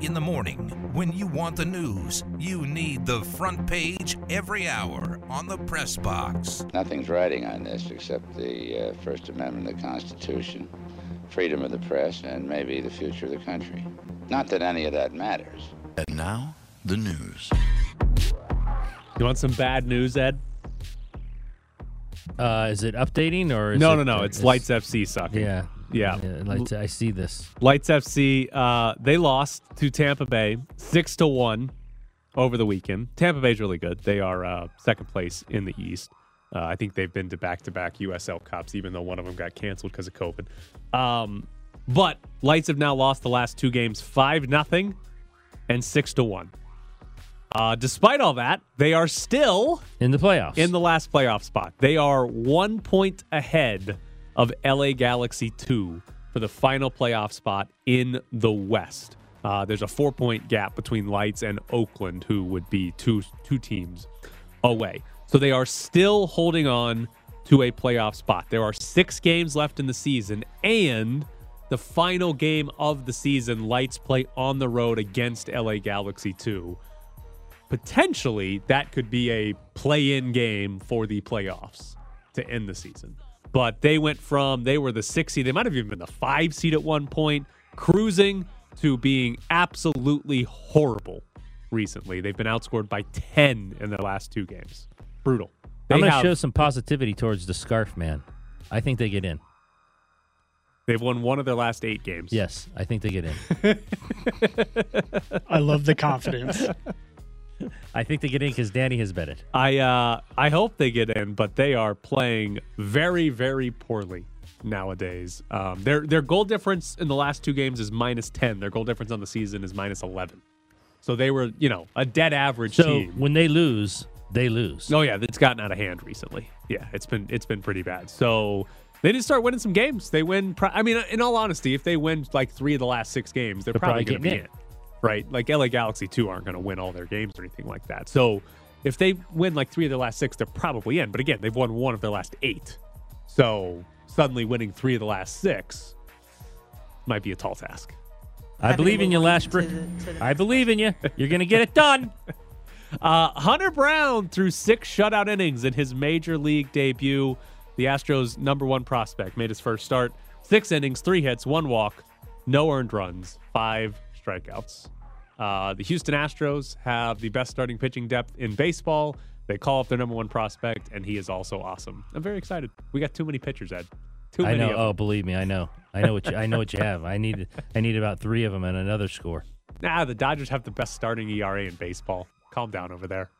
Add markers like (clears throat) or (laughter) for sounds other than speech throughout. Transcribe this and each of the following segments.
In the morning, when you want the news, you need the front page every hour on the press box. Nothing's riding on this except the uh, First Amendment of the Constitution, freedom of the press, and maybe the future of the country. Not that any of that matters. And now, the news. You want some bad news, Ed? Uh, is it updating or is no, it, no, no. It's is- Lights FC sucking. Yeah, Yeah. yeah Lights, I see this. Lights FC, uh, they lost to Tampa Bay six to one over the weekend. Tampa Bay's really good. They are uh, second place in the East. Uh, I think they've been to back-to-back USL Cups, even though one of them got canceled because of COVID. Um, but Lights have now lost the last two games, five nothing and six to one. Uh, despite all that, they are still In the playoffs. in the last playoff spot. They are one point ahead of LA Galaxy 2 for the final playoff spot in the West. Uh, there's a four point gap between Lights and Oakland, who would be two two teams away. So they are still holding on to a playoff spot. There are six games left in the season, and the final game of the season, Lights play on the road against LA Galaxy 2 potentially that could be a play-in game for the playoffs to end the season. But they went from they were the six seed, they might have even been the five seed at one point, cruising to being absolutely horrible recently. They've been outscored by ten in their last two games. Brutal. They I'm going to show some positivity towards the Scarf Man. I think they get in. they've won one of their last eight games. Yes, I think they get in. (laughs) I love the confidence. I think they get in because Danny has bet it. I uh I hope they get in, but they are playing very very poorly nowadays. Um, their their goal difference in the last two games is minus ten. Their goal difference on the season is minus eleven. So they were you know a dead average So team. when they lose, they lose. Oh yeah, it's gotten out of hand recently. Yeah, it's been it's been pretty bad. So they did start winning some games. They win. I mean, in all honesty, if they win like three of the last six games, they're, They're probably, probably going to be in. In. Right? Like LA Galaxy two aren't going to win all their games or anything like that. So if they win like three of their last six, they're probably in. But again, they've won one of their last eight. So suddenly winning three of the last six might be a tall task. I believe in you, Lashbrook. I believe in you. You're going to get it done. (laughs) Uh, Hunter Brown threw six shutout innings in his major league debut. The Astros' number one prospect made his first start. Six innings, three hits, one walk, no earned runs, five strikeouts. Uh, the Houston Astros have the best starting pitching depth in baseball. They call up their number one prospect, and he is also awesome. I'm very excited. We got too many pitchers, Ed. Too I many know. Oh, believe me, I know. I know what you. I know what you have. I need. I need about three of them and another score. Nah, the Dodgers have the best starting ERA in baseball. Calm down over there.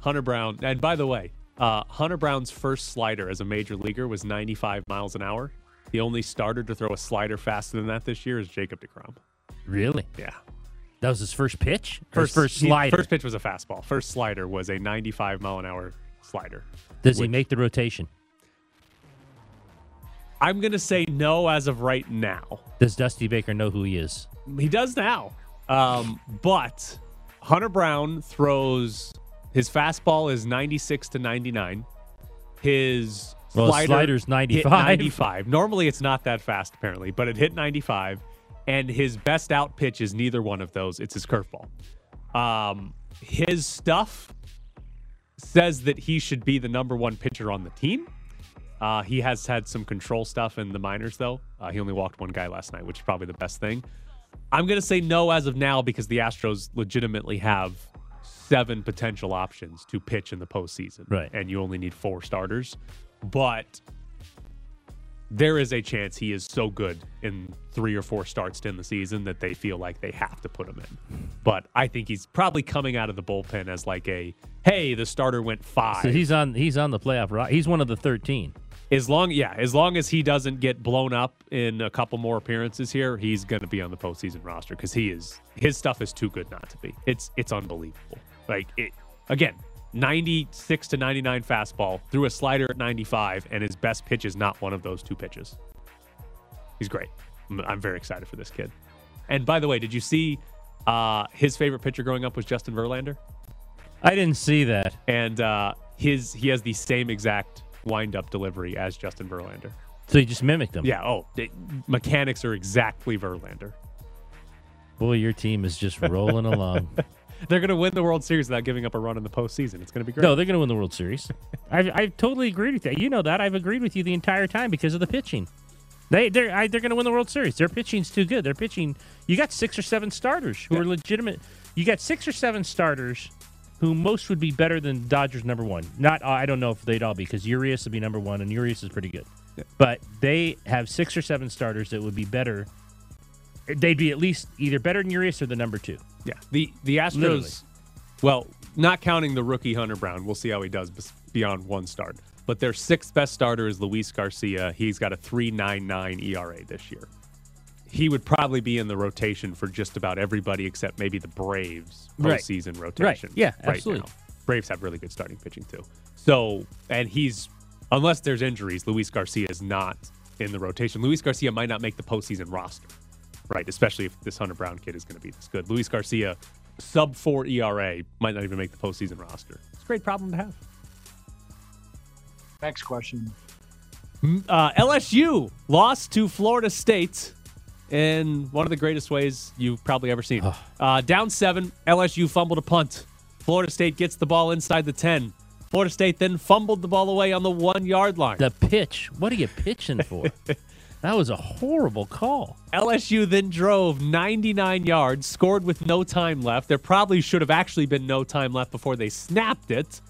Hunter Brown, and by the way, uh, Hunter Brown's first slider as a major leaguer was 95 miles an hour. The only starter to throw a slider faster than that this year is Jacob DeGrom. Really? Yeah. That was his first pitch. First, first slider. first pitch was a fastball. First slider was a 95 mile an hour slider. Does he make the rotation? I'm going to say no as of right now. Does Dusty Baker know who he is? He does now. Um, but Hunter Brown throws his fastball is 96 to 99. His Well, slider slider's hit 95. 95. Normally it's not that fast apparently, but it hit 95 and his best out pitch is neither one of those. It's his curveball. Um, his stuff says that he should be the number one pitcher on the team. Uh, he has had some control stuff in the minors, though. Uh, he only walked one guy last night, which is probably the best thing. I'm going to say no as of now because the Astros legitimately have seven potential options to pitch in the postseason. Right. And you only need four starters. But there is a chance he is so good in three or four starts in the season that they feel like they have to put him in. But I think he's probably coming out of the bullpen as like a, hey, the starter went five. So he's on. He's on the playoff. ro- He's one of the thirteen. As long, yeah, as long as he doesn't get blown up in a couple more appearances here, he's going to be on the postseason roster because he is his stuff is too good not to be. It's it's unbelievable. Like it again, ninety six to ninety nine fastball through a slider at ninety five, and his best pitch is not one of those two pitches. He's great. I'm, I'm very excited for this kid. And by the way, did you see uh, his favorite pitcher growing up was Justin Verlander? I didn't see that. and uh, his he has the same exact windup delivery as Justin Verlander. So he just mimicked them. Yeah. Oh, the mechanics are exactly Verlander. Boy, your team is just rolling along. (laughs) They're going to win the World Series without giving up a run in the postseason. It's going to be great. No, they're going to win the World Series. (laughs) I've, I've totally agreed with that. You know that. I've agreed with you the entire time because of the pitching. They they're I, they're going to win the World Series. Their pitching's too good. Their pitching. You got six or seven starters who Yeah. are legitimate. You got six or seven starters who most would be better than Dodgers number one. Not I don't know if they'd all be because Urias would be number one and Urias is pretty good. But they have six or seven starters that would be better. They'd be at least either better than Urias or the number two. Yeah, the the Astros. Literally. Well, not counting the rookie Hunter Brown, we'll see how he does beyond one start. But their sixth best starter is Luis Garcia. He's got a 3.99 ERA this year. He would probably be in the rotation for just about everybody except maybe the Braves Right. postseason rotation. Yeah, right absolutely. now. Braves have really good starting pitching too. So, and he's unless there's injuries, Luis Garcia is not in the rotation. Luis Garcia might not make the postseason roster right? Especially if this Hunter Brown kid is going to be this good. Luis Garcia, sub four ERA, might not even make the postseason roster. It's a great problem to have. Next question. Uh, LSU lost to Florida State in one of the greatest ways you've probably ever seen. Uh, down seven, LSU fumbled a punt. Florida State gets the ball inside the 10. Florida State then fumbled the ball away on the one yard line. The pitch. What are you pitching for? (laughs) that was a horrible call. LSU then drove 99 yards, scored with no time left. There probably should have actually been no time left before they snapped it.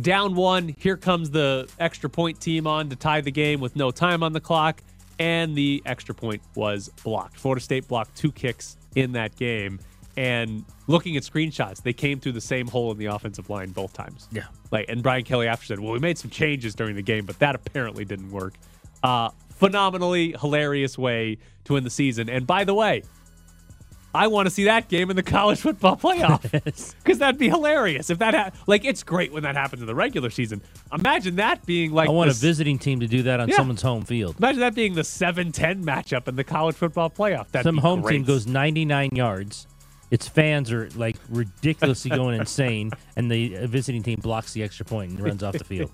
Down one, here comes the extra point team on to tie the game with no time on the clock, and the extra point was blocked. Florida State blocked two kicks in that game. And looking at screenshots, they came through the same hole in the offensive line both times. Yeah. Like, and Brian Kelly after said, "Well, we made some changes during the game, but that apparently didn't work." Uh, phenomenally hilarious way to win the season. And by the way, I want to see that game in the (laughs) college football playoff (laughs) because that'd be hilarious if that. Ha- like, it's great when that happens in the regular season. Imagine that being like I want the a visiting team to do that on Yeah. someone's home field. Imagine that being the 7-10 matchup in the college football playoff. That'd Some be home great. team goes 99 yards. Its fans are like ridiculously going insane, (laughs) and the uh, visiting team blocks the extra point and runs off the field.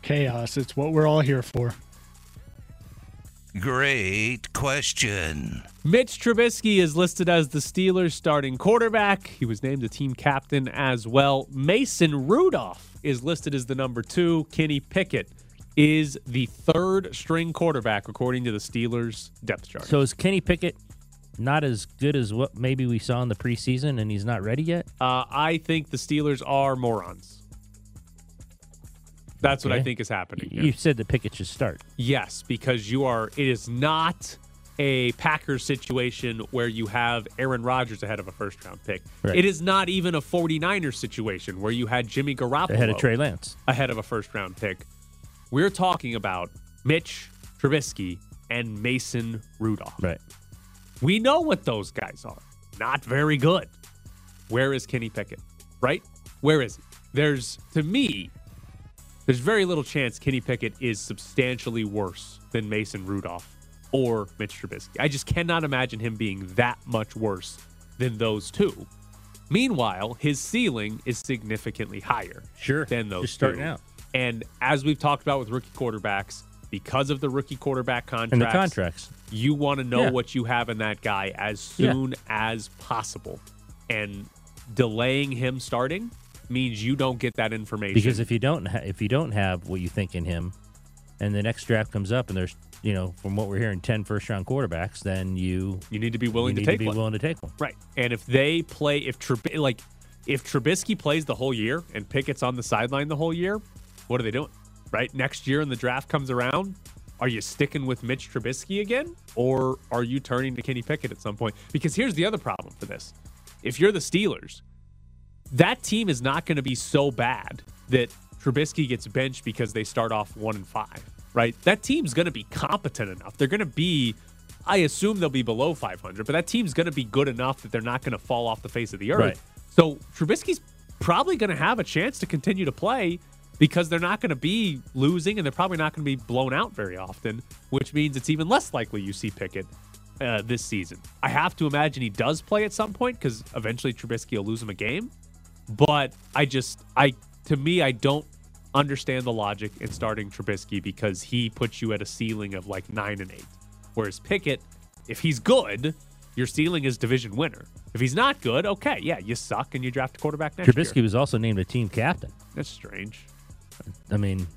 Chaos. It's what we're all here for. Great question. Mitch Trubisky is listed as the Steelers' starting quarterback. He was named the team captain as well. Mason Rudolph is listed as the number two. Kenny Pickett is the third string quarterback according to the Steelers' depth chart. So is Kenny Pickett not as good as what maybe we saw in the preseason, and he's not ready yet? Uh, I think the Steelers are morons. That's what I think is happening. here. You said the Pickett should start. Yes, because you are. It is not a Packers situation where you have Aaron Rodgers ahead of a first round pick. Right. It is not even a 49ers situation where you had Jimmy Garoppolo Ahead of Trey Lance. ahead of a first round pick. We're talking about Mitch Trubisky and Mason Rudolph. Right. We know what those guys are. Not very good. Where is Kenny Pickett? Right? Where is he? There's, to me, there's very little chance Kenny Pickett is substantially worse than Mason Rudolph or Mitch Trubisky. I just cannot imagine him being that much worse than those two. Meanwhile, his ceiling is significantly higher Sure. than those Just starting two. out. And as we've talked about with rookie quarterbacks, because of the rookie quarterback contracts, And the contracts. you want to know Yeah. what you have in that guy as Yeah. soon as possible. And delaying him starting means you don't get that information. Because if you don't ha- if you don't have what you think in him, and the next draft comes up and there's you know from what we're hearing 10 first round quarterbacks, then you you need to be you willing need to to take be one. willing to take one. Right. And if they play, if Trub- like, if Trubisky plays the whole year and Pickett's on the sideline the whole year, what are they doing? Right. Next year, and the draft comes around, are you sticking with Mitch Trubisky again, or are you turning to Kenny Pickett at some point? Because here's the other problem for this: if you're the Steelers, that team is not going to be so bad that Trubisky gets benched because they start off one and five. Right. That team's going to be competent enough. They're going to be I assume they'll be below 500, but that team's going to be good enough that they're not going to fall off the face of the earth. Right. So Trubisky's probably going to have a chance to continue to play because they're not going to be losing and they're probably not going to be blown out very often, which means it's even less likely you see Pickett uh, this season. I have to imagine he does play at some point because eventually Trubisky will lose him a game. But I just, I to me, I don't understand the logic in starting Trubisky because he puts you at a ceiling of like nine and eight. Whereas Pickett, if he's good, Your ceiling is division winner. If he's not good, okay, yeah, you suck and you draft a quarterback next Trubisky year. was also named a team captain. That's strange. I mean,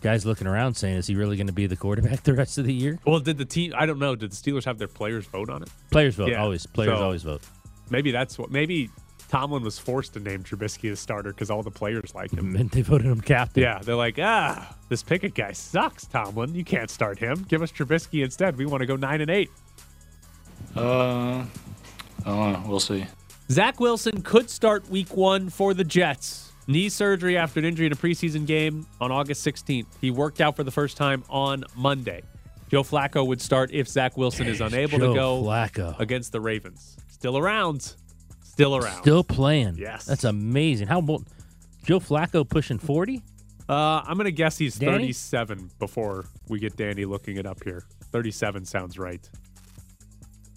guys looking around saying, is he really going to be the quarterback the rest of the year? Well, did the team? I don't know. Did the Steelers have their players vote on it? Players vote Yeah. always. Players So- always vote. Maybe that's what. Maybe Tomlin was forced to name Trubisky the starter because all the players like him. And (laughs) they voted him captain. Yeah, they're like, ah, this Pickett guy sucks, Tomlin. You can't start him. Give us Trubisky instead. We want to go nine and eight. Uh, oh, we'll see. Zach Wilson could start week one for the Jets. Knee surgery after an injury in a preseason game on August 16th. He worked out for the first time on Monday. Joe Flacco would start if Zach Wilson is unable Joe to go Flacco. against the Ravens. Still around. Still around. Still playing. Yes. That's amazing. How old? Joe Flacco pushing 40? Uh, I'm going to guess he's Danny? 37 before we get Danny looking it up here. 37 sounds right.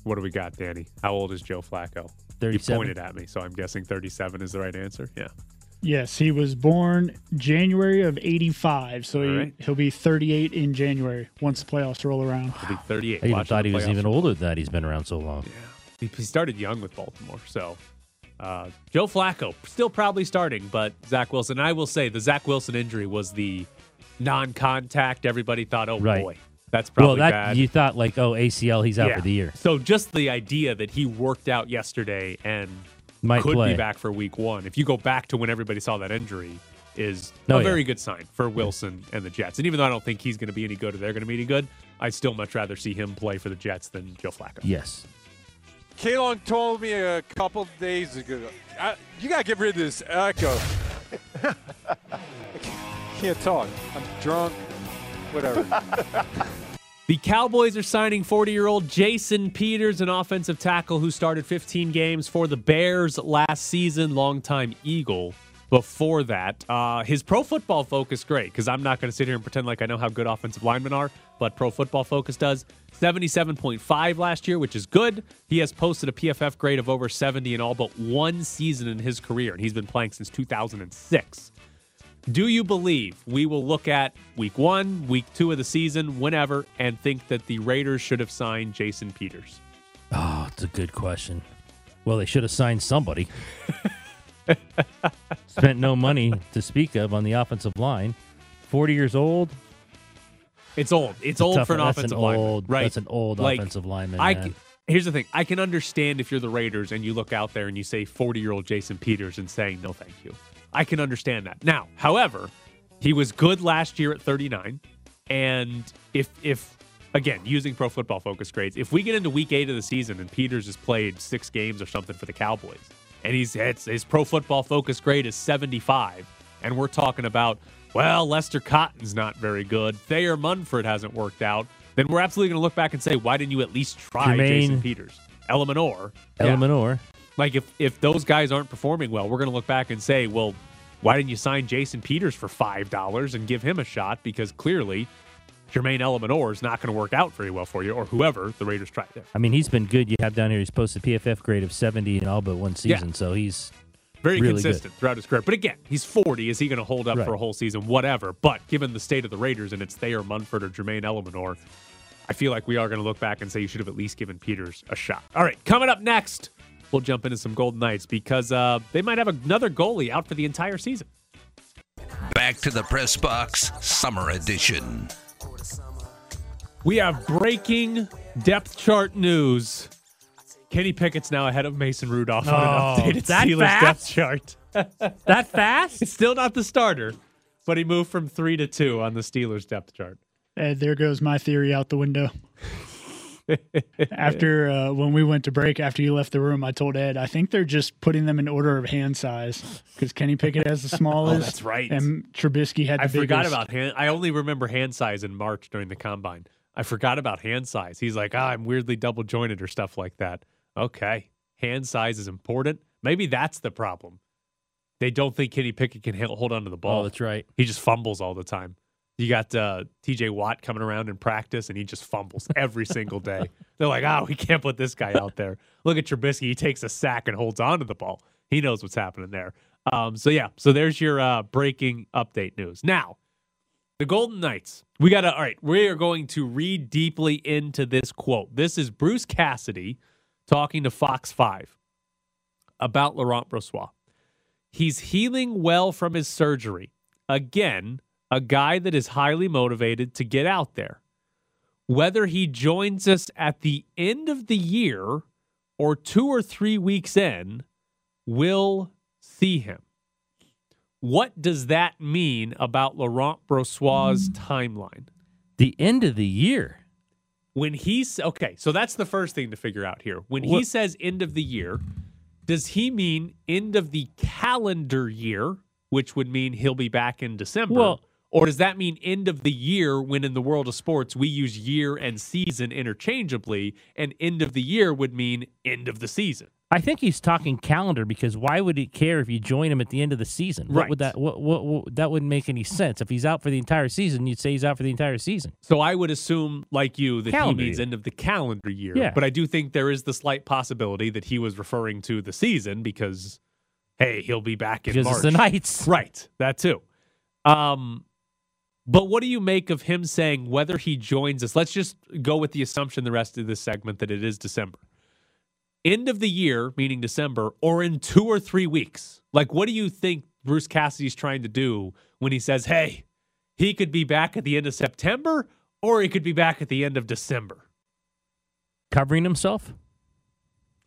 What do we got, Danny? How old is Joe Flacco? You 37. pointed at me, so I'm guessing 37 is the right answer. Yeah. Yes, he was born January of 85, so he, right. he'll be 38 in January once the playoffs roll around. He'll be 38. I even thought he was even older than that. He's been around so long. He, he started young with Baltimore, so uh, Joe Flacco still probably starting, but Zach Wilson. I will say the Zach Wilson injury was the non-contact. Everybody thought, oh Right. boy, that's probably well, that bad. you thought like, oh, ACL, he's out Yeah. for the year. So just the idea that he worked out yesterday and Might could play. be back for week one. If you go back to when everybody saw that injury, is Oh, a yeah. very good sign for Wilson and the Jets. And even though I don't think he's going to be any good or they're going to be any good, I'd still much rather see him play for the Jets than Joe Flacco. Yes. Kalon told me a couple days ago, I, you got to get rid of this echo. (laughs) Can't talk. I'm drunk. Whatever. (laughs) The Cowboys are signing 40 year old Jason Peters, an offensive tackle who started 15 games for the Bears last season, longtime Eagle. Before that, uh, his pro football focus, great, because I'm not going to sit here and pretend like I know how good offensive linemen are, but pro football focus does. 77.5 last year, which is good. He has posted a PFF grade of over 70 in all but one season in his career, and he's been playing since 2006. Do you believe we will look at week one, week two of the season, whenever, and think that the Raiders should have signed Jason Peters? Oh, it's a good question. Well, they should have signed somebody. (laughs) Spent no money to speak of on the offensive line. 40 years old. It's old. It's a old tough for an. Offensive an lineman, old- right? that's an old Like, offensive lineman, I man. here's the thing: I can understand if you're the Raiders and you look out there and you say 40 year old Jason Peters and saying no, thank you. I can understand that. Now, however, he was good last year at 39, and if if again using Pro Football Focus grades, if we get into Week Eight of the season and Peters has played six games or something for the Cowboys, and he's it's, his Pro Football Focus grade is 75, and we're talking about well, Lester Cotton's not very good. Thayer Munford hasn't worked out. Then we're absolutely going to look back and say, why didn't you at least try Jermaine- Jason Peters? Eluemunor. Eluemunor. Like if if those guys aren't performing well, we're going to look back and say, well, why didn't you sign Jason Peters for five dollars and give him a shot? Because clearly, Jermaine Eluemunor is not going to work out very well for you, or whoever the Raiders tried there. I mean, he's been good. You have down here, he's posted PFF grade of 70 in all but one Yeah. season. So he's Very Really good. consistent throughout his career. But again, he's 40. Is he going to hold up Right. for a whole season? Whatever. But given the state of the Raiders and it's Thayer Munford or Jermaine Eluemunor, I feel like we are going to look back and say you should have at least given Peters a shot. All right, coming up next, we'll jump into some Golden Knights because uh, they might have another goalie out for the entire season. Back to the press box, summer edition. We have breaking depth chart news. Kenny Pickett's now ahead of Mason Rudolph on Oh, an updated that Steelers fast? depth chart. (laughs) that fast. It's still not the starter, but he moved from three to two on the Steelers depth chart. And there goes my theory out the window. after (laughs) uh, when we went to break, after you left the room, I told Ed, I think they're just putting them in order of hand size because Kenny Pickett has the (laughs) smallest. Oh, that's right. And Trubisky had the I forgot about hand. I only remember hand size in March during the combine. I forgot about hand size. He's like, ah, I'm weirdly double jointed or stuff like that. Okay, hand size is important. Maybe that's the problem. They don't think Kenny Pickett can hold on to the ball. Oh, that's right. He just fumbles all the time. You got uh, TJ Watt coming around in practice, and he just fumbles every (laughs) single day. They're like, oh, we can't put this guy out there. Look at Trubisky. He takes a sack and holds on to the ball. He knows what's happening there. Um, so, yeah, so there's your uh, breaking update news. Now, the Golden Knights. We got to, all right, we are going to read deeply into this quote. This is Bruce Cassidy talking to Fox 5 about Laurent Brossoit. He's healing well from his surgery. Again, a guy that is highly motivated to get out there. Whether he joins us at the end of the year or two or three weeks in, we'll see him. What does that mean about Laurent Brossoit' hmm. timeline? The end of the year. When he's okay, so that's the first thing to figure out here. When he What- says end of the year, does he mean end of the calendar year, which would mean he'll be back in December? Well- or does that mean end of the year when in the world of sports we use year and season interchangeably, and end of the year would mean end of the season? I think he's talking calendar because why would he care if you join him at the end of the season? What would Right. that what, what, what that wouldn't make any sense. If he's out for the entire season, you'd say he's out for the entire season. So I would assume, like you, that Calendar he means year. end of the calendar year. Yeah. But I do think there is the slight possibility that he was referring to the season because, hey, he'll be back in Because March. it's the Knights. Right. That too. Um, but what do you make of him saying whether he joins us? Let's just go with the assumption the rest of this segment that it is December. End of the year, meaning December, or in two or three weeks. Like, what do you think Bruce Cassidy's trying to do when he says, hey, he could be back at the end of September or he could be back at the end of December? Covering himself.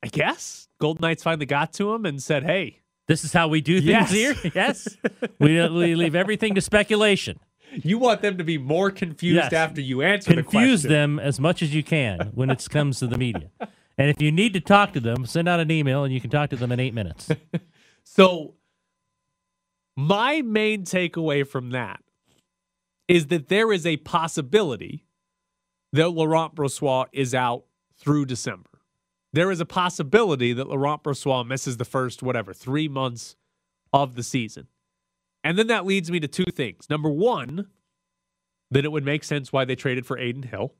I guess. Golden Knights finally got to him and said, hey, This is how we do things Yes. here. (laughs) Yes. we, uh, we leave everything to speculation. you want them to be more confused Yes. after you answer the Confuse question. them as much as you can when it comes to the media. (laughs) And if you need to talk to them, send out an email and you can talk to them in eight minutes. (laughs) So, my main takeaway from that is that there is a possibility that Laurent Brossoit is out through December. There is a possibility that Laurent Brossoit misses the first, whatever, three months of the season. And then that leads me to two things. Number one, that it would make sense why they traded for Adin Hill,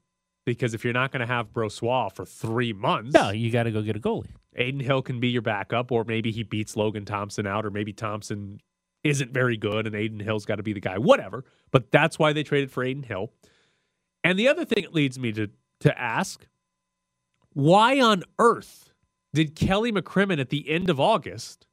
because if you're not going to have Brossoit for three months, no, you got to go get a goalie. Adin Hill can be your backup, or maybe he beats Logan Thompson out, or maybe Thompson isn't very good and Adin Hill's got to be the guy, whatever. But that's why they traded for Adin Hill. And the other thing it leads me to to ask, why on earth did Kelly McCrimmon at the end of August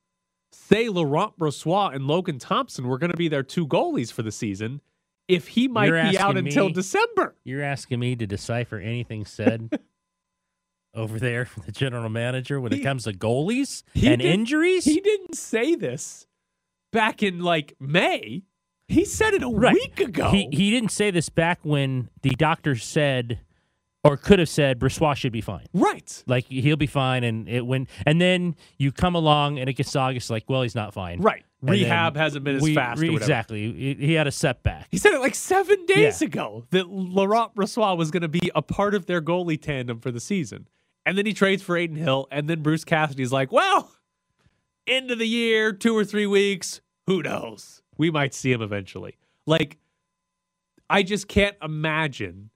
say Laurent Brossoit and Logan Thompson were going to be their two goalies for the season if he might You're be out until me? December? You're asking me to decipher anything said (laughs) over there from the general manager when it comes to goalies he and injuries? He didn't say this back in like May. He said it a Right. week ago. He he didn't say this back when the doctor said or could have said Brossoit should be fine. right. Like he'll be fine and it when and then you come along and it gets to August like, well, he's not fine. Right. Rehab hasn't been as we- fast re-. Exactly. He, he had a setback. He said it like seven days Yeah. ago that Laurent Brossoit was going to be a part of their goalie tandem for the season. And then he trades for Adin Hill. And then Bruce Cassidy's like, well, end of the year, two or three weeks, who knows? We might see him eventually. Like, I just can't imagine.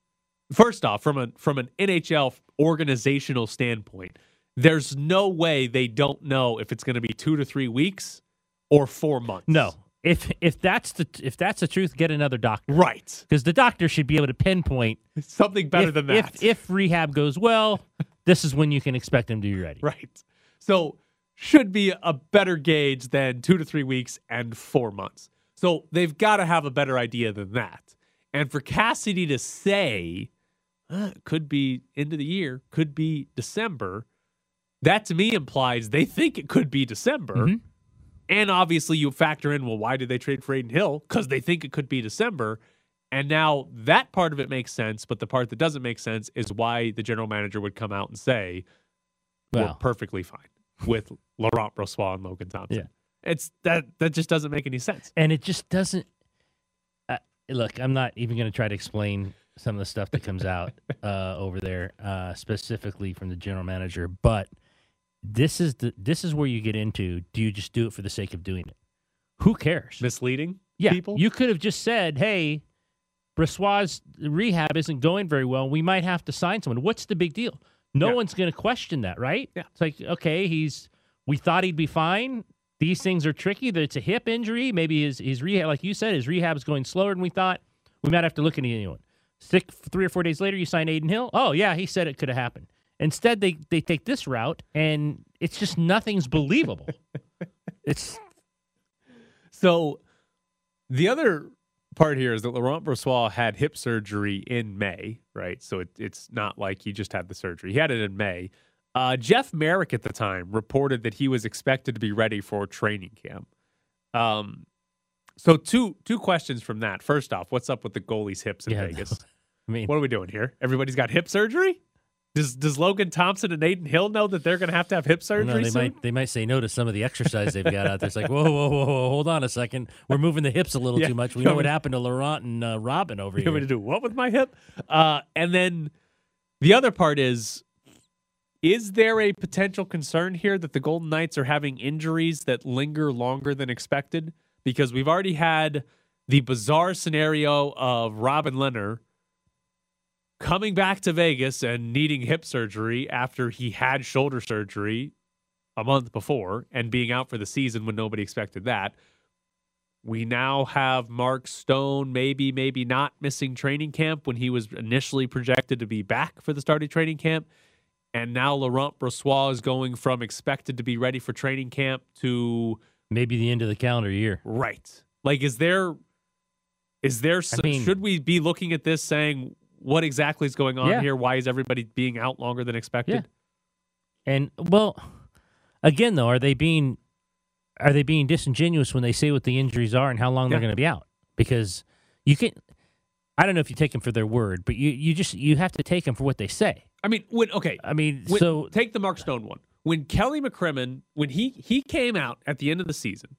First off, from a from an NHL organizational standpoint, there's no way they don't know if it's going to be two to three weeks or four months. No. If if that's the if that's the truth, get another doctor. Right. Because the doctor should be able to pinpoint (laughs) Something better if, than that. If, if rehab goes well, this is when you can expect him to be ready. Right. So should be a better gauge than two to three weeks and four months. So they've got to have a better idea than that. And for Cassidy to say, uh, could be end of the year, could be December, that to me implies they think it could be December. Mhm. And obviously, you factor in, well, why did they trade for Adin Hill? Because they think it could be December. And now that part of it makes sense, but the part that doesn't make sense is why the general manager would come out and say, we're perfectly fine with Laurent Brossoit and Logan Thompson. Yeah. It's that that just doesn't make any sense. And it just doesn't. Uh, look, I'm not even going to try to explain some of the stuff that comes out (laughs) uh, over there, uh, specifically from the general manager. But this is the this is where you get into: do you just do it for the sake of doing it? Who cares? Misleading yeah, people. you could have just said, "Hey, Brossoit' rehab isn't going very well. We might have to sign someone." What's the big deal? No Yeah. one's going to question that, right? Yeah. It's like, okay, he's. We thought he'd be fine. These things are tricky. That it's a hip injury. Maybe his his rehab, like you said, his rehab is going slower than we thought. We might have to look at anyone. Six, three or four days later, you sign Adin Hill. Oh yeah, he said it could have happened. Instead, they they take this route, and it's just nothing's believable. (laughs) it's So the other part here is that Laurent Brossoit had hip surgery in May, right? So it, it's not like he just had the surgery. He had it in May. Uh, Jeff Merrick at the time reported that he was expected to be ready for training camp. Um, so two two questions from that. First off, what's up with the goalie's hips in Yeah, Vegas? (laughs) I mean, What are we doing here? Everybody's got hip surgery. Does Does Logan Thompson and Adin Hill know that they're going to have to have hip surgery? no, they soon? might they might say no to some of the exercise they've got out there. It's like whoa whoa whoa whoa hold on a second, we're moving the hips a little Yeah. too much. We You know what me- happened to Laurent and uh, Robin over here. You want to do what with my hip? Uh, and then the other part is is there a potential concern here that the Golden Knights are having injuries that linger longer than expected? Because we've already had the bizarre scenario of Robin Lehner coming back to Vegas and needing hip surgery after he had shoulder surgery a month before and being out for the season when nobody expected that. We now have Mark Stone, maybe, maybe not missing training camp when he was initially projected to be back for the start of training camp. And now Laurent Brossoit is going from expected to be ready for training camp to Maybe the end of the calendar year. right. Like, is there, is there, s mean- should we be looking at this saying what exactly is going on Yeah. here? Why is everybody being out longer than expected? And well, again though, are they being are they being disingenuous when they say what the injuries are and how long they're going to be out? Because you can I don't know if you take them for their word, but you you just you have to take them for what they say. I mean, when, okay, I mean, When- so take the Mark Stone one. When Kelly McCrimmon, when he he came out at the end of the season,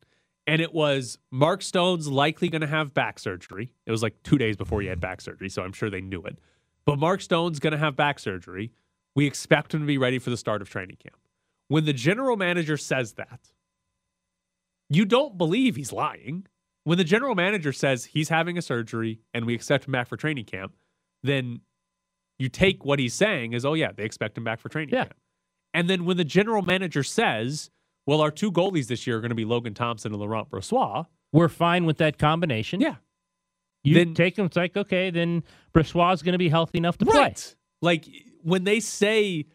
and it was Mark Stone's likely going to have back surgery. It was like two days before he had back surgery, so I'm sure they knew it. But Mark Stone's going to have back surgery. We expect him to be ready for the start of training camp. When the general manager says that, you don't believe he's lying. When the general manager says he's having a surgery and we accept him back for training camp, then you take what he's saying as, oh, yeah, they expect him back for training Yeah. camp. And then when the general manager says, well, our two goalies this year are going to be Logan Thompson and Laurent Brossoit, we're fine with that combination. yeah. You Then- take them. It's like okay, then Brossoit is going to be healthy enough to play. Right. Like when they say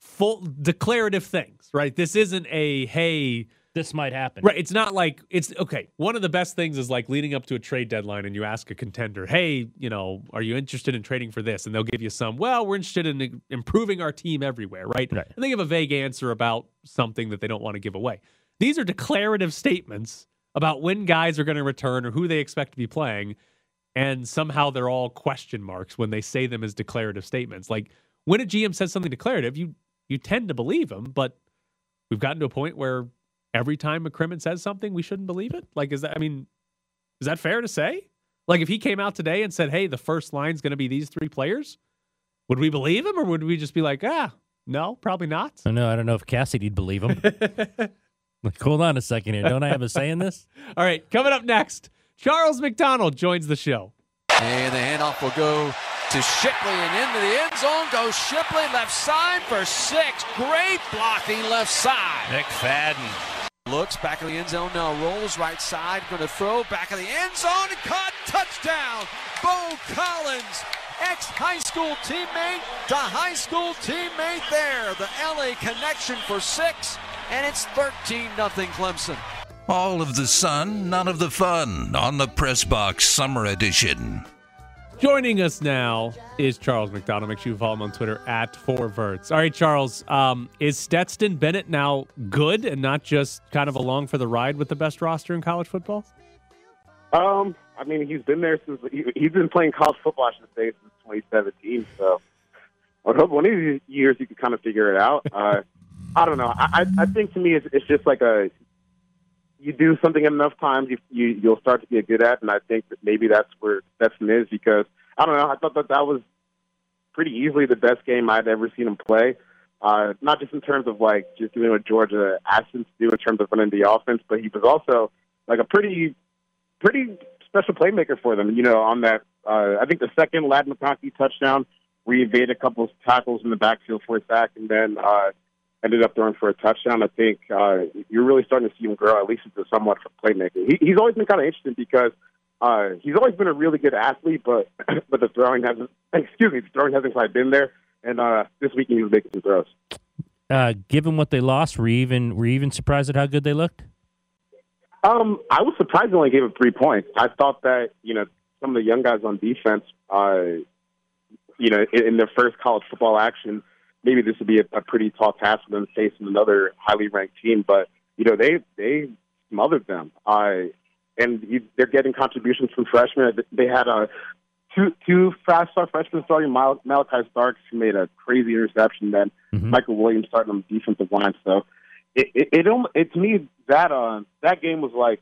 full declarative things, right? This isn't a, hey, This might happen. Right. It's not like it's okay. One of the best things is like leading up to a trade deadline and you ask a contender, hey, you know, are you interested in trading for this? And they'll give you some, well, we're interested in improving our team everywhere, right? Right. And they give a vague answer about something that they don't want to give away. These are declarative statements about when guys are going to return or who they expect to be playing. And somehow they're all question marks when they say them as declarative statements. Like when a GM says something declarative, you you tend to believe him, but we've gotten to a point where every time McCrimmon says something, we shouldn't believe it? Like, is that, I mean, is that fair to say? Like, if he came out today and said, hey, the first line's going to be these three players, would we believe him or would we just be like, ah, no, probably not? I know. I don't know if Cassidy'd believe him. (laughs) like, hold on a second here. Don't I have a say in this? (laughs) All right, coming up next, Charles McDonald joins the show. And the handoff will go to Shipley and into the end zone goes Shipley left side for six. Great blocking left side. McFadden. Looks back of the end zone now, rolls right side, going to throw back of the end zone caught touchdown. Bo Collins, ex high school teammate to high school teammate there. The LA connection for six, and it's 13 0 Clemson. All of the sun, none of the fun on the Press Box Summer Edition. Joining us now is Charles McDonald. Make sure you follow him on Twitter at 4verts. All right, Charles, um, is Stetson Bennett now good and not just kind of along for the ride with the best roster in college football? Um, I mean, he's been there since he, he's been playing college football, I should say, since 2017. So I hope one of these years he could kind of figure it out. Uh, I don't know. I I think to me, it's, it's just like a you do something enough times, you, you you'll start to get good at, and I think that maybe that's where Stetson is because I don't know. I thought that that was pretty easily the best game I'd ever seen him play. Uh, not just in terms of like just doing what Georgia asked him to do in terms of running the offense, but he was also like a pretty pretty special playmaker for them. You know, on that, uh, I think the second Ladd McConkey touchdown, where he evaded a couple of tackles in the backfield for a sack, and then uh, ended up throwing for a touchdown. I think uh, you're really starting to see him grow, at least as a somewhat of a playmaker. He, he's always been kind of interesting because uh, he's always been a really good athlete, but (clears throat) but the throwing hasn't. (clears throat) Excuse me, the throwing hasn't quite been there. and uh, this weekend he was making some throws. Uh, given what they lost, were you even were you even surprised at how good they looked? Um, I was surprised they only gave up three points. I thought that you know some of the young guys on defense, uh, you know, in, in their first college football action, maybe this would be a, a pretty tall task for them facing another highly ranked team. But you know, they they smothered them. Uh, and you, they're getting contributions from freshmen. They had a two two fast star freshmen starting Mal- Malaki Starks, who made a crazy interception. Then Mhm. Mykel Williams starting on the defensive line. So it it, it, it to me that uh that game was like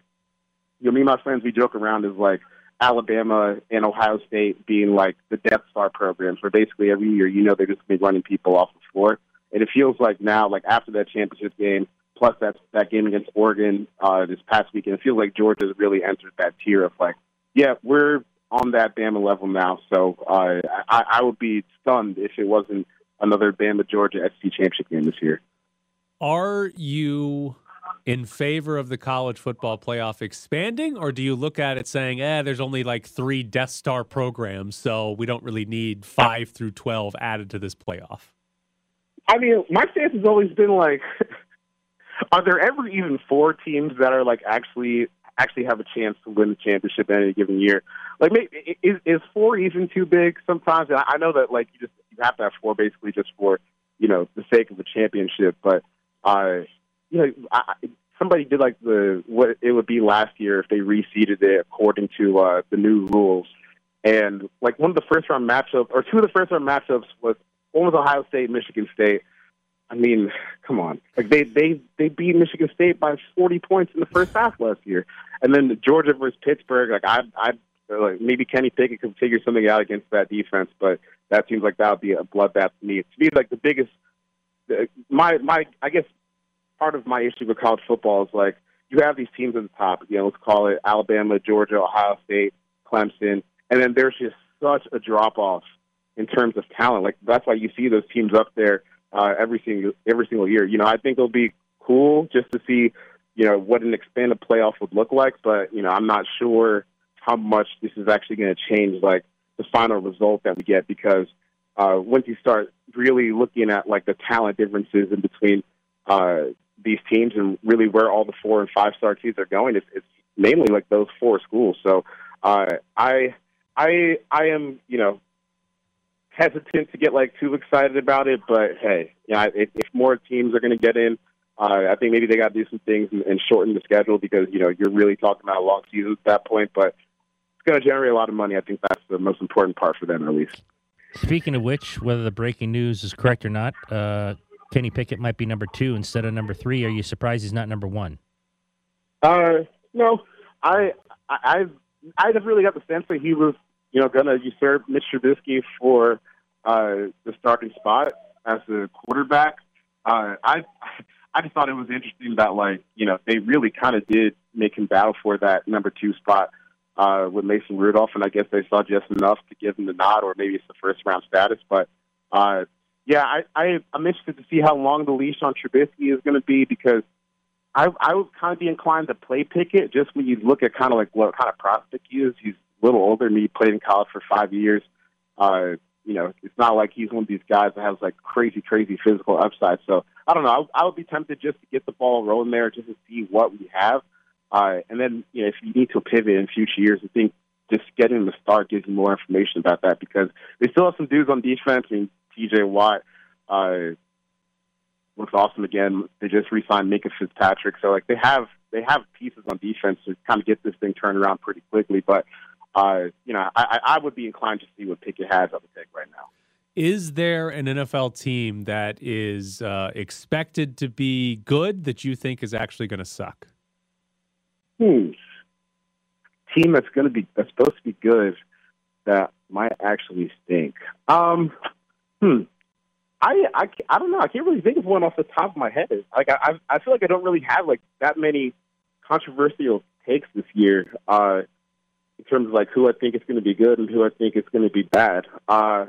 you know me and my friends we joke around is like Alabama and Ohio State being like the Death Star programs, where basically every year you know they're just gonna be running people off the floor. And it feels like now, like after that championship game, plus that that game against Oregon uh, this past weekend, it feels like Georgia's really entered that tier of like, yeah, we're on that Bama level now. So uh, I, I would be stunned if it wasn't another Bama Georgia SC championship game this year. Are you in favor of the college football playoff expanding, or do you look at it saying, eh, there's only like three Death Star programs, so we don't really need five through 12 added to this playoff? I mean, my stance has always been like, (laughs) are there ever even four teams that are like actually actually have a chance to win the championship in any given year? Like, maybe, is, is four even too big sometimes? And I know that like you just you have to have four basically just for you know the sake of the championship, but uh, you know, I, somebody did like the what it would be last year if they reseeded it according to uh, the new rules. And like one of the first round matchups, or two of the first round matchups was one was Ohio State, Michigan State. I mean, come on, like they they they beat Michigan State by forty points in the first half last year, and then Georgia versus Pittsburgh. Like I I like maybe Kenny Pickett could figure something out against that defense, but that seems like that would be a bloodbath to me. To me, like the biggest, my my I guess part of my issue with college football is like you have these teams at the top. You know, let's call it Alabama, Georgia, Ohio State, Clemson, and then there's just such a drop off in terms of talent. Like that's why you see those teams up there uh, every single every single year. You know, I think it'll be cool just to see you know what an expanded playoff would look like, but you know, I'm not sure how much this is actually going to change like the final result that we get because uh, once you start really looking at like the talent differences in between uh, these teams and really where all the four and five star teams are going, it's, it's mainly like those four schools. So uh, I I I am you know hesitant to get like too excited about it, but hey, you know, if, if more teams are going to get in, uh, I think maybe they got to do some things and, and shorten the schedule because you know you're really talking about a long season at that point, but it's going to generate a lot of money. I think that's the most important part for them, at least. Speaking of which, whether the breaking news is correct or not, uh, Kenny Pickett might be number two instead of number three. Are you surprised he's not number one? Uh, no, I, I, I just really got the sense that he was, you know, going to usurp Mitch Trubisky for uh, the starting spot as the quarterback. Uh, I, I just thought it was interesting that, like, you know, they really kind of did make him battle for that number two spot uh, with Mason Rudolph, and I guess they saw just enough to give him the nod, or maybe it's the first round status. But uh, yeah, I, I, I'm interested to see how long the leash on Trubisky is going to be because I, I would kind of be inclined to play Pickett just when you look at kind of like what kind of prospect he is. He's a little older than me. Played in college for five years. Uh, you know, it's not like he's one of these guys that has like crazy, crazy physical upside. So I don't know. I, I would be tempted just to get the ball rolling there, just to see what we have. Uh, and then, you know, if you need to pivot in future years, I think just getting them to start gives you more information about that because they still have some dudes on defense. I mean, TJ Watt uh, looks awesome again. They just re-signed Minkah Fitzpatrick, so like they have they have pieces on defense to kind of get this thing turned around pretty quickly. But uh, you know, I, I would be inclined to see what Pickett has on the pick right now. Is there an NFL team that is uh, expected to be good that you think is actually going to suck? Hmm. Team that's going to be that's supposed to be good that might actually stink. Um. Hmm. I, I, I don't know. I can't really think of one off the top of my head. Like I I I feel like I don't really have like that many controversial takes this year. Uh, in terms of like who I think is going to be good and who I think is going to be bad. Uh,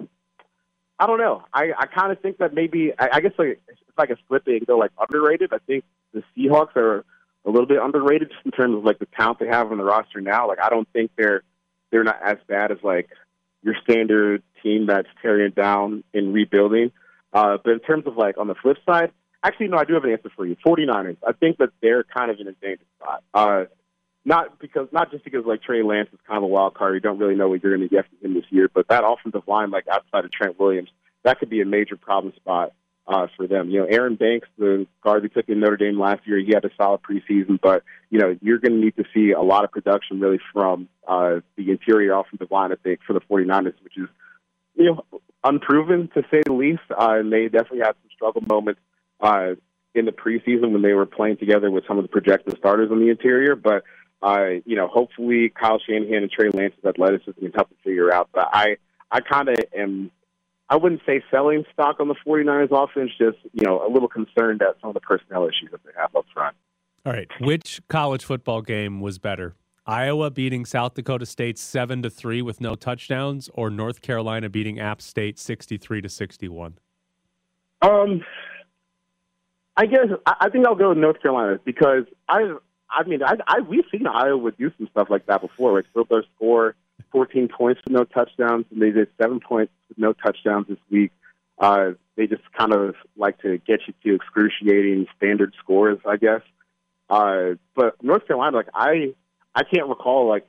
I don't know. I, I kind of think that maybe I, I guess like it's like a split they go like underrated. I think the Seahawks are a little bit underrated just in terms of like the talent they have on the roster now. Like I don't think they're they're not as bad as like your standard team that's tearing it down and rebuilding. Uh, but in terms of like on the flip side, actually, no, I do have an answer for you. 49ers. I think that they're kind of in a dangerous spot. Uh, not because not just because like Trey Lance is kind of a wild card. You don't really know what you're going to get from him this year, but that offensive line, like outside of Trent Williams, that could be a major problem spot uh, for them. You know, Aaron Banks, the guard they took in Notre Dame last year, he had a solid preseason, but you know you're going to need to see a lot of production really from uh, the interior offensive line. I think for the 49ers, which is you know unproven to say the least, uh, and they definitely had some struggle moments. Uh, in the preseason when they were playing together with some of the projected starters on the interior, but uh, you know, hopefully Kyle Shanahan and Trey Lance's athleticism can help them figure out. But I, I kind of am, I wouldn't say selling stock on the 49ers offense, just, you know, a little concerned at some of the personnel issues that they have up front. All right. Which college football game was better? Iowa beating South Dakota State 7 to 3 with no touchdowns or North Carolina beating App State 63 to 61? Um, I guess I, think I'll go with North Carolina because I I mean, I, I we've seen Iowa do some stuff like that before. Like Phil their score 14 points with no touchdowns, and they did seven points with no touchdowns this week. Uh, they just kind of like to get you to excruciating standard scores, I guess. Uh, but North Carolina, like I, I can't recall like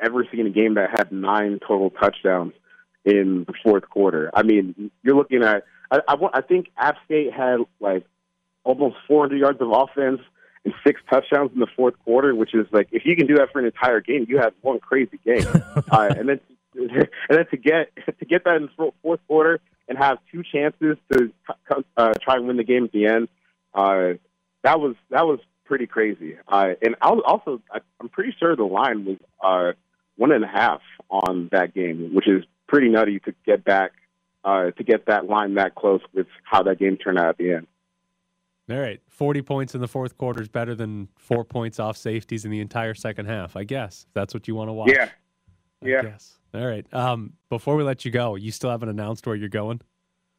ever seeing a game that had nine total touchdowns in the fourth quarter. I mean, you're looking at. I, I, I think App State had like almost 400 yards of offense and six touchdowns in the fourth quarter, which is like if you can do that for an entire game, you have one crazy game. (laughs) uh, and then and then to get to get that in the fourth quarter and have two chances to uh, try and win the game at the end, uh, that was that was pretty crazy. Uh, and I was also I'm pretty sure the line was uh, one and a half on that game, which is pretty nutty to get back uh, to get that line that close with how that game turned out at the end. All right. 40 points in the fourth quarter is better than four points off safeties in the entire second half, I guess. That's what you want to watch. Yeah. I yeah. Guess. All right. Um, before we let you go, you still haven't announced where you're going?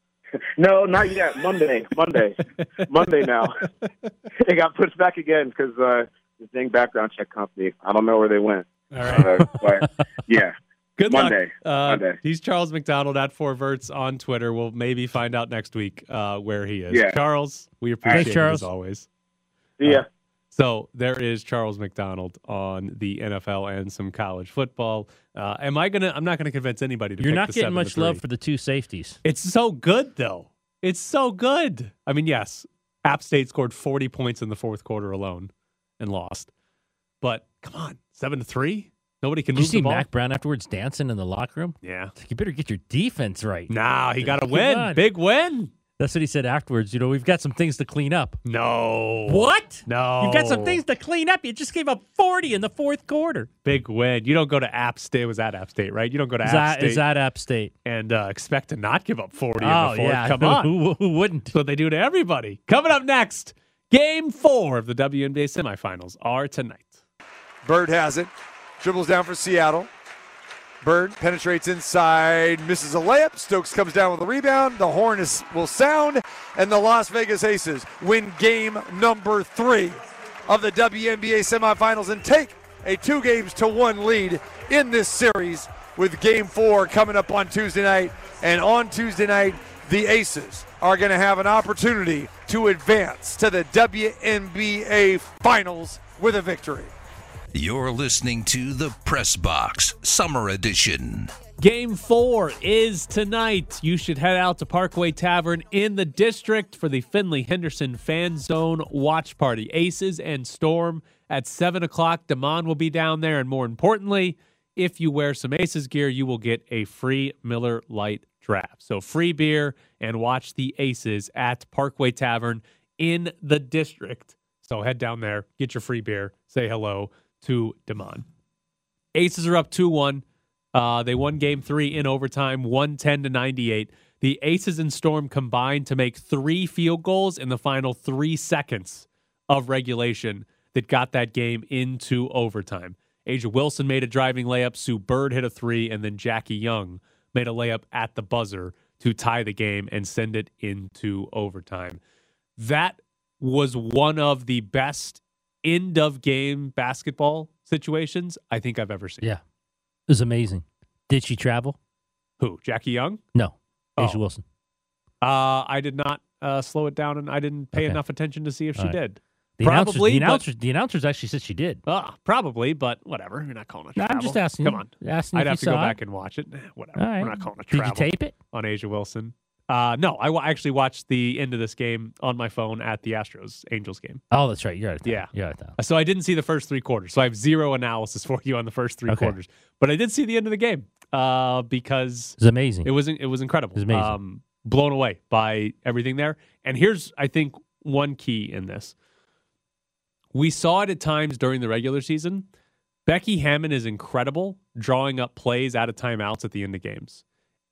(laughs) no, not yet. Monday. Monday. (laughs) Monday now. (laughs) it got pushed back again because uh, the dang background check company. I don't know where they went. All right. Uh, but, yeah. Good Monday. luck. Uh, Monday. He's Charles McDonald at Four Verts on Twitter. We'll maybe find out next week uh, where he is. Yeah. Charles, we appreciate Thanks, it Charles. as always. See ya. Uh, so there is Charles McDonald on the NFL and some college football. Uh, am I gonna? I'm not gonna convince anybody to. You're pick not the getting seven much love for the two safeties. It's so good though. It's so good. I mean, yes, App State scored 40 points in the fourth quarter alone and lost. But come on, seven to three. Nobody can Did you move see the ball. Mack Brown afterwards dancing in the locker room? Yeah. It's like, you better get your defense right. Nah, he got a Come win. on. Big win. That's what he said afterwards. You know, we've got some things to clean up. No. What? No. You've got some things to clean up. You just gave up 40 in the fourth quarter. Big win. You don't go to App State. It was at App State, right? You don't go to Is App that, State is that App State? and uh, expect to not give up 40 in Oh, the fourth. yeah. Come (laughs) Who- on. Who, who wouldn't? That's what they do to everybody. Coming up next, game four of the WNBA semifinals are tonight. Bird has it. Dribbles down for Seattle. Bird penetrates inside, misses a layup. Stokes comes down with a rebound. The horn is, will sound, and the Las Vegas Aces win game number three of the WNBA semifinals and take a two games to one lead in this series with game four coming up on Tuesday night. And on Tuesday night, the Aces are going to have an opportunity to advance to the WNBA finals with a victory. You're listening to the Press Box Summer Edition. Game four is tonight. You should head out to Parkway Tavern in the district for the Finley Henderson Fan Zone watch party. Aces and Storm at 7 o'clock. Damon will be down there. And more importantly, if you wear some Aces gear, you will get a free Miller Lite draft. So free beer and watch the Aces at Parkway Tavern in the district. So head down there, get your free beer, say hello to Damon. Aces are up 2 1. Uh, they won game three in overtime, 110 to 98. The Aces and Storm combined to make three field goals in the final three seconds of regulation that got that game into overtime. A'ja Wilson made a driving layup, Sue Bird hit a three, and then Jackie Young made a layup at the buzzer to tie the game and send it into overtime. That was one of the best end of game basketball situations I think I've ever seen. Yeah. It was amazing. Did she travel? Who? Jackie Young? No, Oh. A'ja Wilson. Uh, I did not uh, slow it down, and I didn't pay Okay. enough attention to see if she All right. did. The announcers, Probably, the but- announcers, the announcers actually said she did. Ah, probably, but whatever. You're not calling it travel. I'm just asking. Come on. Asking I'd have to go it. back and watch it. Eh, Whatever. Right. We're not calling it Did you tape it? on A'ja Wilson? Uh, no, I actually watched the end of this game on my phone at the Astros Angels game. Oh, that's right. You're. Yeah. You're. So I didn't see the first three quarters. So I have zero analysis (laughs) for you on the first three Okay. quarters. But I did see the end of the game uh, because It's amazing. it was amazing. it was incredible. It was amazing. Um, blown away by everything there. And here's I think one key in this. We saw it at times during the regular season. Becky Hammon is incredible drawing up plays out of timeouts at the end of games.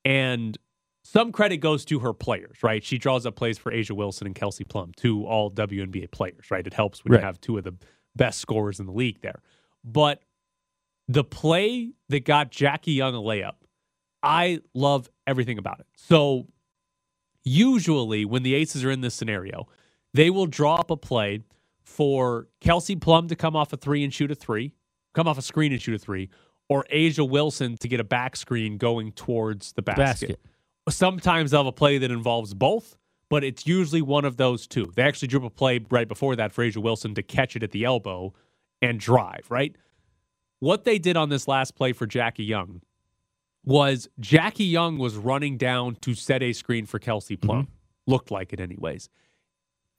And some credit goes to her players, right? She draws up plays for A'ja Wilson and Kelsey Plum, two all WNBA players, right? It helps when Right. you have two of the best scorers in the league there. But the play that got Jackie Young a layup, I love everything about it. So usually when the Aces are in this scenario, they will draw up a play for Kelsey Plum to come off a three and shoot a three, come off a screen and shoot a three, or A'ja Wilson to get a back screen going towards the basket. Basket. Sometimes they'll have a play that involves both, but it's usually one of those two. They actually drew up a play right before that for A'ja Wilson to catch it at the elbow and drive, right? What they did on this last play for Jackie Young was Jackie Young was running down to set a screen for Kelsey mm-hmm. Plum. Looked like it, anyways.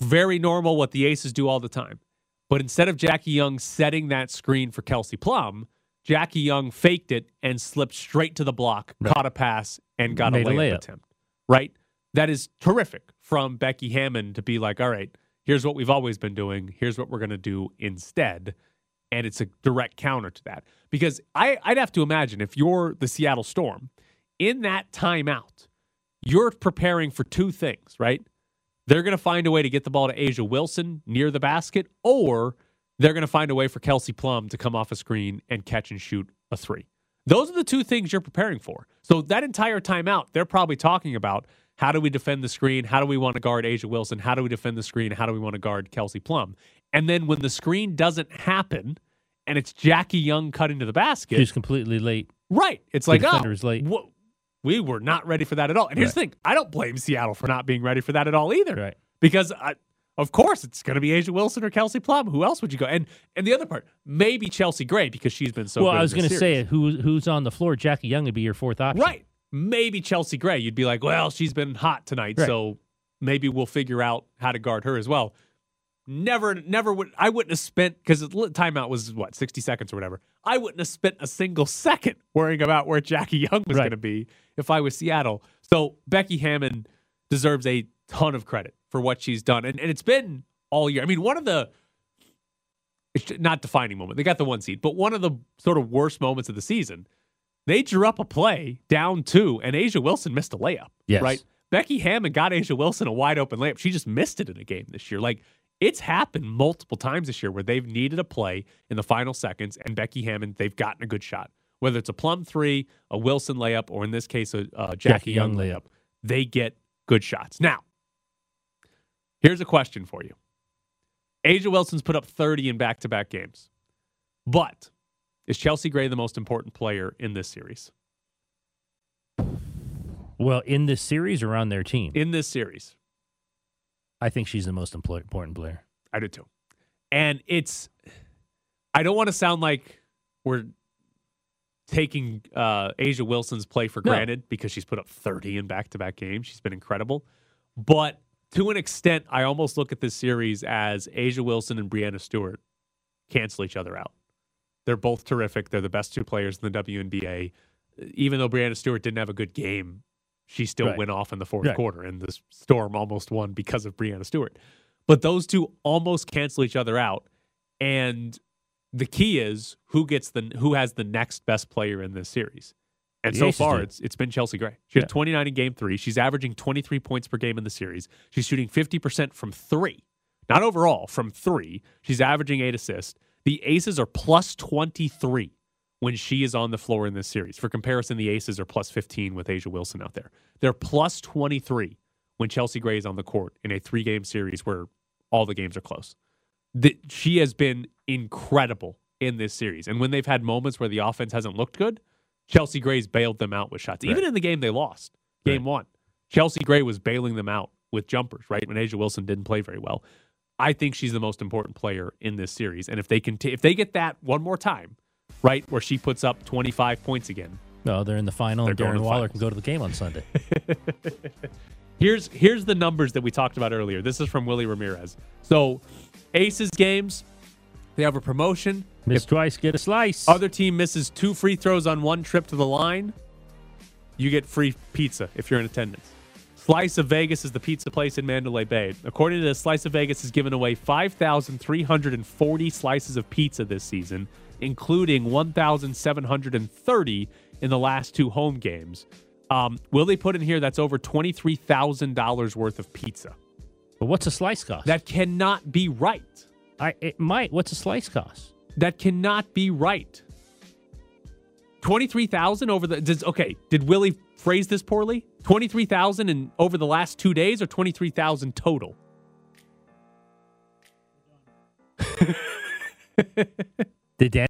Very normal what the Aces do all the time. But instead of Jackie Young setting that screen for Kelsey Plum, Jackie Young faked it and slipped straight to the block, caught a pass, and got Made a a layup, layup. attempt. Right? That is terrific from Becky Hammon to be like, all right, here's what we've always been doing. Here's what we're going to do instead. And it's a direct counter to that. Because I, I'd have to imagine if you're the Seattle Storm, in that timeout, you're preparing for two things, right? They're going to find a way to get the ball to A'ja Wilson near the basket, or they're going to find a way for Kelsey Plum to come off a screen and catch and shoot a three. Those are the two things you're preparing for. So that entire timeout, they're probably talking about how do we defend the screen? How do we want to guard A'ja Wilson? How do we defend the screen? How do we want to guard Kelsey Plum? And then when the screen doesn't happen and it's Jackie Young cutting to the basket, She's completely late. Right. It's The like, oh, late. wha- we were not ready for that at all. And here's the thing I don't blame Seattle for not being ready for that at all either. Right. Because, I, of course, it's going to be A'ja Wilson or Kelsey Plum. Who else would you go? And and the other part, maybe Chelsea Gray because she's been so well, I was going to say who who's on the floor. Jackie Young would be your fourth option. Right. Maybe Chelsea Gray. You'd be like, well, she's been hot tonight, Right. so maybe we'll figure out how to guard her as well. Never, never would. I wouldn't have spent because the timeout was what sixty seconds or whatever. I wouldn't have spent a single (laughs) second worrying about where Jackie Young was Right. going to be if I was Seattle. So Becky Hammon deserves a ton of credit for what she's done, and and it's been all year. I mean, one of the it's not defining moment. They got the one seed, but one of the sort of worst moments of the season. They drew up a play down two, and A'ja Wilson missed a layup. Yes. Right? Becky Hammon got A'ja Wilson a wide open layup. She just missed it in a game this year. Like it's happened multiple times this year where they've needed a play in the final seconds, and Becky Hammon, they've gotten a good shot. Whether it's a plum three, a Wilson layup, or in this case, a uh, Jackie, Jackie Young, Young layup, they get good shots. Now, here's a question for you A'ja Wilson's put up 30 in back to back games, but is Chelsea Gray the most important player in this series? Well, in this series or on their team, In this series, I think she's the most important player. I do too. And it's, I don't want to sound like we're taking uh, A'ja Wilson's play for No. granted because she's put up 30 in back to back games. She's been incredible. But to an extent, I almost look at this series as A'ja Wilson and Breanna Stewart cancel each other out. They're both terrific. They're the best two players in the WNBA. Even though Breanna Stewart didn't have a good game, she still Right. went off in the fourth Right. quarter, and the Storm almost won because of Breanna Stewart. But those two almost cancel each other out. And the key is who gets the who has the next best player in this series. And The so Aces far, it's it's been Chelsea Gray. She Yeah. had 29 in game three. She's averaging 23 points per game in the series. She's shooting 50% from three, not overall, from three. She's averaging eight assists. The Aces are plus 23 when she is on the floor in this series. For comparison, the Aces are plus 15 with A'ja Wilson out there. They're plus 23 when Chelsea Gray is on the court in a three game series where all the games are close. The, she has been incredible in this series. And when they've had moments where the offense hasn't looked good, Chelsea Gray's bailed them out with shots. Even in the game they lost, game one, Chelsea Gray was bailing them out with jumpers, right? When A'ja Wilson didn't play very well. I think she's the most important player in this series. And if they can, if they get that one more time, right, where she puts up 25 points again, No, they're in the final, and Darren Waller finals. can go to the game on Sunday. (laughs) (laughs) Here's here's the numbers that we talked about earlier. This is from Willie Ramirez. So, Aces games, they have a promotion. Miss twice, get a slice. Other team misses two free throws on one trip to the line. You get free pizza if you're in attendance. Slice of Vegas is the pizza place in Mandalay Bay. According to this, Slice of Vegas has given away 5,340 slices of pizza this season, including 1,730 in the last two home games. Um, will they put in here that's over $23,000 worth of pizza? But what's a slice cost? That cannot be right. I it might. What's a slice cost? That cannot be right. Twenty-three thousand over the. Does, okay, did Willie phrase this poorly? Twenty-three thousand in over the last two days, or twenty-three thousand total? Did Dan